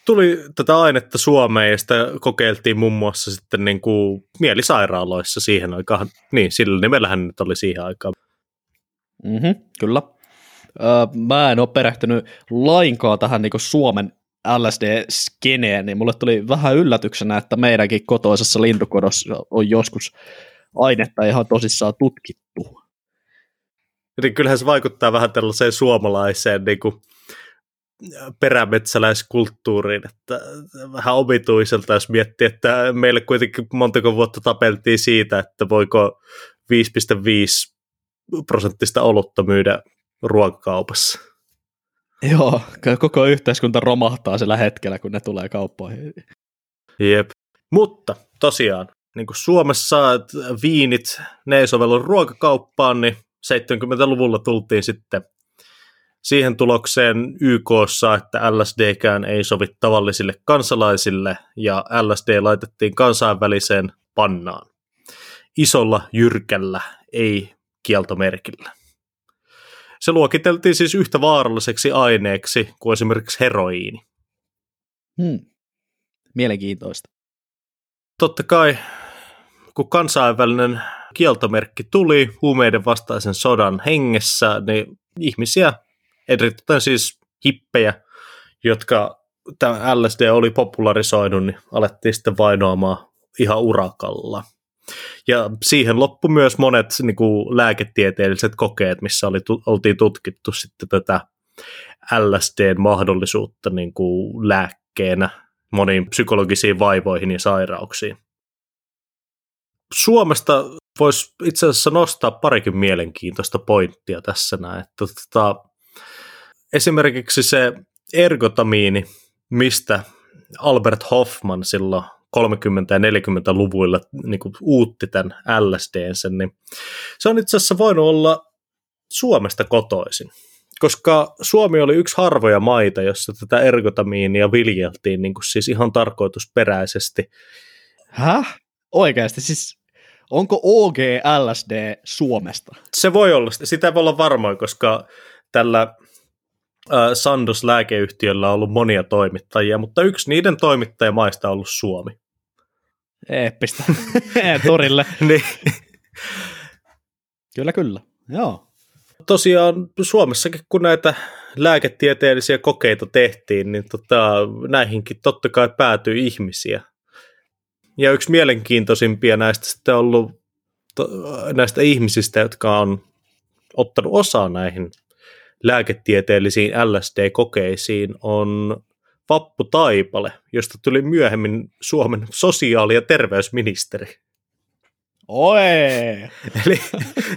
Speaker 1: Tuli tätä ainetta Suomeen ja sitä kokeiltiin muun muassa sitten niin kuin mielisairaaloissa siihen aikaan. Niin, sillä nimellähän nyt oli siihen aikaan.
Speaker 2: Mm-hmm, kyllä. Öö, mä en ole perehtynyt lainkaan tähän niin Suomen LSD-skeneen, niin mulle tuli vähän yllätyksenä, että meidänkin kotoisessa lintukodossa on joskus ainetta ihan tosissaan tutkittu.
Speaker 1: Niin kyllähän se vaikuttaa vähän tällaiseen suomalaiseen niin kuin perämetsäläiskulttuuriin, että vähän omituiselta, jos miettii, että meille kuitenkin montako vuotta tapeltiin siitä, että voiko 5,5 prosenttista olutta myydä ruokakaupassa.
Speaker 2: Joo, koko yhteiskunta romahtaa sillä hetkellä, kun ne tulee kauppoihin.
Speaker 1: Jep. Mutta tosiaan, niin kuin Suomessa viinit, ne ei sovellu ruokakauppaan, niin 70-luvulla tultiin sitten siihen tulokseen YKssa, että LSDkään ei sovi tavallisille kansalaisille, ja LSD laitettiin kansainväliseen pannaan. Isolla, jyrkällä, ei kieltomerkillä. Se luokiteltiin siis yhtä vaaralliseksi aineeksi kuin esimerkiksi heroiini.
Speaker 2: Hmm. Mielenkiintoista.
Speaker 1: Totta kai, kun kansainvälinen kieltomerkki tuli huumeiden vastaisen sodan hengessä, niin ihmisiä, erityisesti siis hippejä, jotka tämä LSD oli popularisoinut, niin alettiin sitten vainoamaan ihan urakalla. Ja siihen loppu myös monet niin kuin lääketieteelliset kokeet, missä oli, oltiin tutkittu sitten tätä LSDn mahdollisuutta niin kuin lääkkeenä moniin psykologisiin vaivoihin ja sairauksiin. Suomesta voisi itse asiassa nostaa parikin mielenkiintoista pointtia tässä näin. Että, tota, esimerkiksi se ergotamiini, mistä Albert Hoffman silloin 30- ja 40-luvuilla niin kuin uutti tämän LSDnsä, niin se on itse asiassa voinut olla Suomesta kotoisin, koska Suomi oli yksi harvoja maita, jossa tätä ergotamiinia viljeltiin niin kuin siis ihan tarkoitusperäisesti.
Speaker 2: Häh? Oikeasti? Siis onko OG LSD Suomesta?
Speaker 1: Se voi olla, sitä voi olla varmoin, koska tällä Sandos lääkeyhtiöllä on ollut monia toimittajia, mutta yksi niiden toimittajamaista on ollut Suomi.
Speaker 2: Eeppistä. Torille.
Speaker 1: niin.
Speaker 2: Kyllä, kyllä. Joo.
Speaker 1: Tosiaan Suomessakin, kun näitä lääketieteellisiä kokeita tehtiin, niin tota, näihinkin totta kai päätyi ihmisiä. Ja yksi mielenkiintoisimpia näistä sitten on ollut to, näistä ihmisistä, jotka on ottanut osaa näihin lääketieteellisiin LSD-kokeisiin, on Vappu Taipale, josta tuli myöhemmin Suomen sosiaali- ja terveysministeri.
Speaker 2: Oi!
Speaker 1: Eli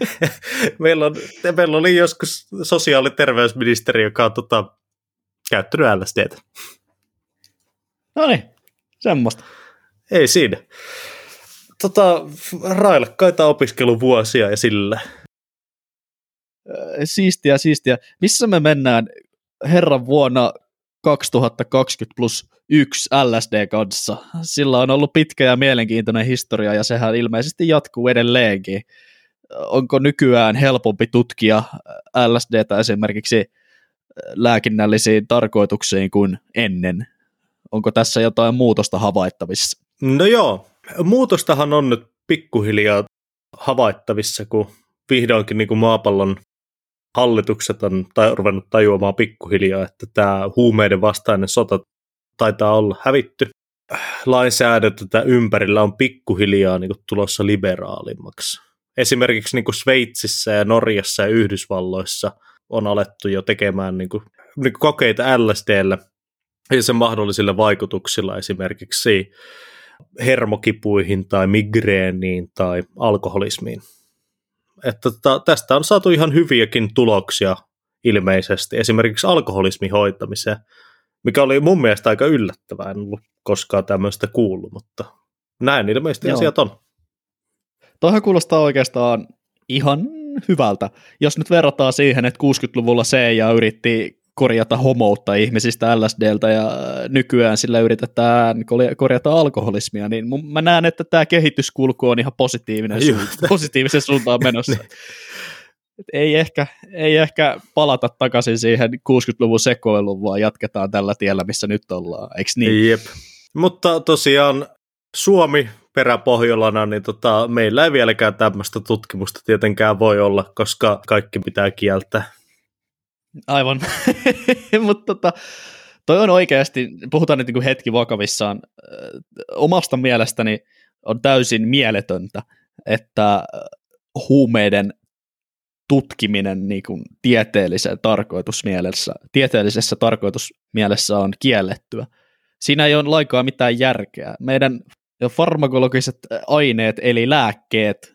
Speaker 1: meillä, on, meillä oli joskus sosiaali- ja terveysministeri, joka on tota, käyttänyt LSDtä.
Speaker 2: No niin, semmoista.
Speaker 1: Ei siinä. Tota, railakkaita opiskeluvuosia ja sillä.
Speaker 2: Siistiä, siistiä. Missä me mennään herran vuonna 2020 plus yksi LSD kanssa. Sillä on ollut pitkä ja mielenkiintoinen historia ja sehän ilmeisesti jatkuu edelleenkin. Onko nykyään helpompi tutkia LSDtä esimerkiksi lääkinnällisiin tarkoituksiin kuin ennen? Onko tässä jotain muutosta havaittavissa?
Speaker 1: No joo, muutostahan on nyt pikkuhiljaa havaittavissa, kun vihdoinkin niin kuin maapallon hallitukset on tai, ruvennut tajuamaan pikkuhiljaa, että tämä huumeiden vastainen sota taitaa olla hävitty. Lainsäädäntö tätä ympärillä on pikkuhiljaa niin kuin, tulossa liberaalimmaksi. Esimerkiksi niin kuin Sveitsissä ja Norjassa ja Yhdysvalloissa on alettu jo tekemään niin kuin, niin kuin kokeita LSDllä ja sen mahdollisilla vaikutuksilla esimerkiksi hermokipuihin tai migreeniin tai alkoholismiin että tota, tästä on saatu ihan hyviäkin tuloksia ilmeisesti, esimerkiksi alkoholismin hoitamiseen, mikä oli mun mielestä aika yllättävää, en ollut koskaan tämmöistä kuullut, mutta näin ilmeisesti Joo. asiat on.
Speaker 2: Tuohan kuulostaa oikeastaan ihan hyvältä. Jos nyt verrataan siihen, että 60-luvulla CIA yritti korjata homoutta ihmisistä LSDltä ja nykyään sillä yritetään korjata alkoholismia, niin mä näen, että tämä kehityskulku on ihan positiivinen, su- positiivisen suuntaan menossa. Niin. ei, ehkä, ei ehkä palata takaisin siihen 60-luvun sekoiluun, vaan jatketaan tällä tiellä, missä nyt ollaan, eikö niin?
Speaker 1: Jep. Mutta tosiaan Suomi peräpohjolana, niin tota, meillä ei vieläkään tämmöistä tutkimusta tietenkään voi olla, koska kaikki pitää kieltää.
Speaker 2: Aivan, mutta tota, toi on oikeasti, puhutaan nyt niin hetki vakavissaan, omasta mielestäni on täysin mieletöntä, että huumeiden tutkiminen niin kuin tieteellisessä tarkoitusmielessä, tieteellisessä tarkoitusmielessä on kiellettyä. Siinä ei ole lainkaan mitään järkeä. Meidän farmakologiset aineet eli lääkkeet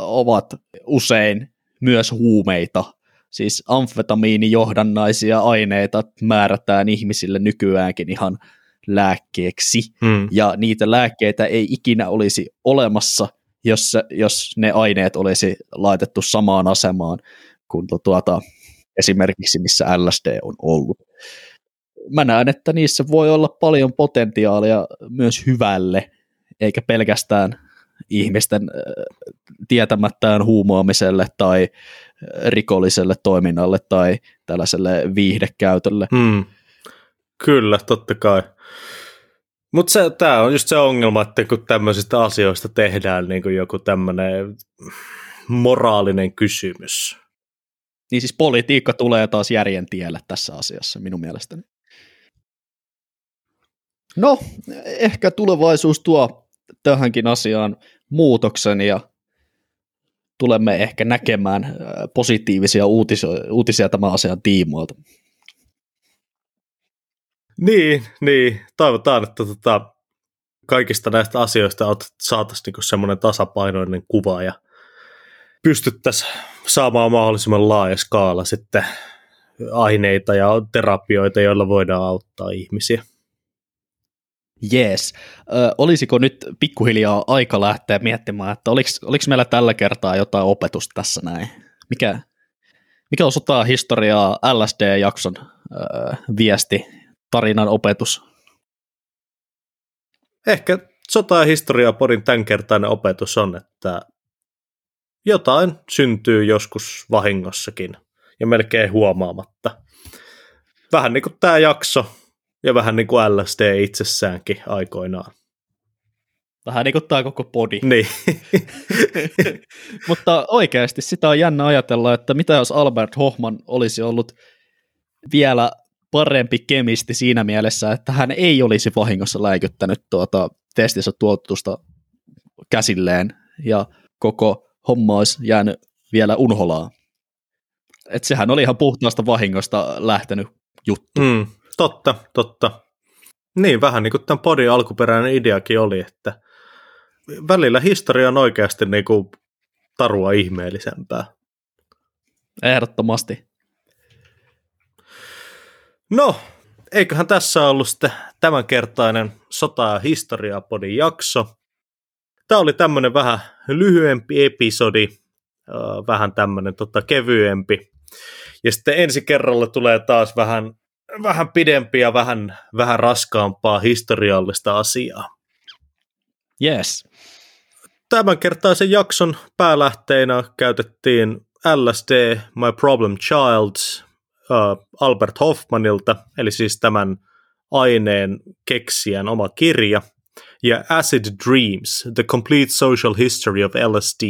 Speaker 2: ovat usein myös huumeita. Siis amfetamiinijohdannaisia aineita määrätään ihmisille nykyäänkin ihan lääkkeeksi. Hmm. Ja niitä lääkkeitä ei ikinä olisi olemassa, jos, jos ne aineet olisi laitettu samaan asemaan kuin tuota, esimerkiksi missä LSD on ollut mä näen, että niissä voi olla paljon potentiaalia myös hyvälle, eikä pelkästään ihmisten tietämättään huumoamiselle tai rikolliselle toiminnalle tai tällaiselle viihdekäytölle.
Speaker 1: Hmm. Kyllä, totta kai. Mutta tämä on just se ongelma, että kun tämmöisistä asioista tehdään niin kuin joku tämmöinen moraalinen kysymys.
Speaker 2: Niin siis politiikka tulee taas järjen tielle tässä asiassa minun mielestäni. No, ehkä tulevaisuus tuo tähänkin asiaan muutoksen ja tulemme ehkä näkemään äh, positiivisia uutisia, uutisia tämän asian tiimoilta.
Speaker 1: Niin, niin. Toivotaan, että tota, kaikista näistä asioista saataisiin niinku semmoinen tasapainoinen kuva ja pystyttäisiin saamaan mahdollisimman laaja skaala sitten aineita ja terapioita, joilla voidaan auttaa ihmisiä.
Speaker 2: Jees. Ö, olisiko nyt pikkuhiljaa aika lähteä miettimään, että oliko, meillä tällä kertaa jotain opetusta tässä näin? Mikä, mikä on sotaa historiaa LSD-jakson ö, viesti, tarinan opetus?
Speaker 1: Ehkä sota- ja historiaa podin tämänkertainen opetus on, että jotain syntyy joskus vahingossakin ja melkein huomaamatta. Vähän niin kuin tämä jakso, ja vähän niin kuin LSD itsessäänkin aikoinaan.
Speaker 2: Vähän niin kuin tämä koko podi.
Speaker 1: Niin.
Speaker 2: Mutta oikeasti sitä on jännä ajatella, että mitä jos Albert Hoffman olisi ollut vielä parempi kemisti siinä mielessä, että hän ei olisi vahingossa läikyttänyt tuota testissä tuotusta käsilleen ja koko homma olisi jäänyt vielä unholaa. Et sehän oli ihan puhtaasta vahingosta lähtenyt juttu.
Speaker 1: Mm, Totta, totta. Niin, vähän niin kuin tämän podin alkuperäinen ideakin oli, että välillä historia on oikeasti niin kuin tarua ihmeellisempää.
Speaker 2: Ehdottomasti.
Speaker 1: No, eiköhän tässä ollut sitten tämänkertainen sota- ja historia-podin jakso. Tämä oli tämmöinen vähän lyhyempi episodi, vähän tämmöinen tota, kevyempi. Ja sitten ensi kerralla tulee taas vähän vähän pidempi ja vähän, vähän raskaampaa historiallista asiaa.
Speaker 2: Yes.
Speaker 1: Tämänkertaisen jakson päälähteinä käytettiin LSD, My Problem Child, uh, Albert Hoffmanilta, eli siis tämän aineen keksijän oma kirja, ja Acid Dreams, The Complete Social History of LSD,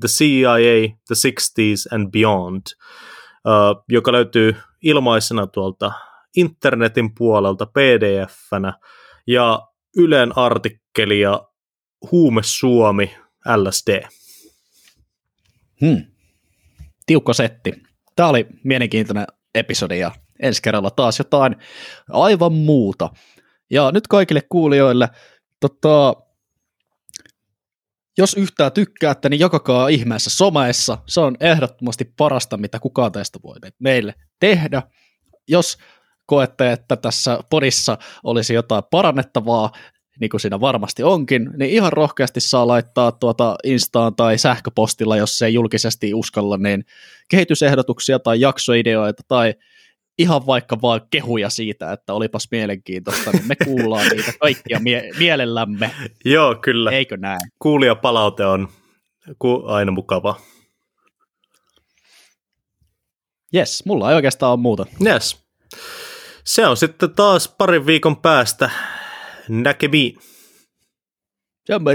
Speaker 1: The CIA, The 60s and Beyond, uh, joka löytyy ilmaisena tuolta internetin puolelta pdf-nä ja Ylen artikkelia Huume Suomi LSD.
Speaker 2: Hmm. Tiukka setti. Tämä oli mielenkiintoinen episodi ja ensi kerralla taas jotain aivan muuta. Ja nyt kaikille kuulijoille, tota, jos yhtään tykkäätte, niin jakakaa ihmeessä someessa. Se on ehdottomasti parasta, mitä kukaan teistä voi meille tehdä. Jos koette, että tässä podissa olisi jotain parannettavaa, niin kuin siinä varmasti onkin, niin ihan rohkeasti saa laittaa tuota Instaan tai sähköpostilla, jos ei julkisesti uskalla, niin kehitysehdotuksia tai jaksoideoita tai ihan vaikka vaan kehuja siitä, että olipas mielenkiintoista, niin me kuullaan niitä kaikkia mie- mielellämme.
Speaker 1: Joo, kyllä.
Speaker 2: Eikö näin?
Speaker 1: Kuulijapalaute on aina mukava.
Speaker 2: Yes, mulla ei oikeastaan ole muuta.
Speaker 1: Yes. Se on sitten taas parin viikon päästä näkemiin.
Speaker 2: Jumbo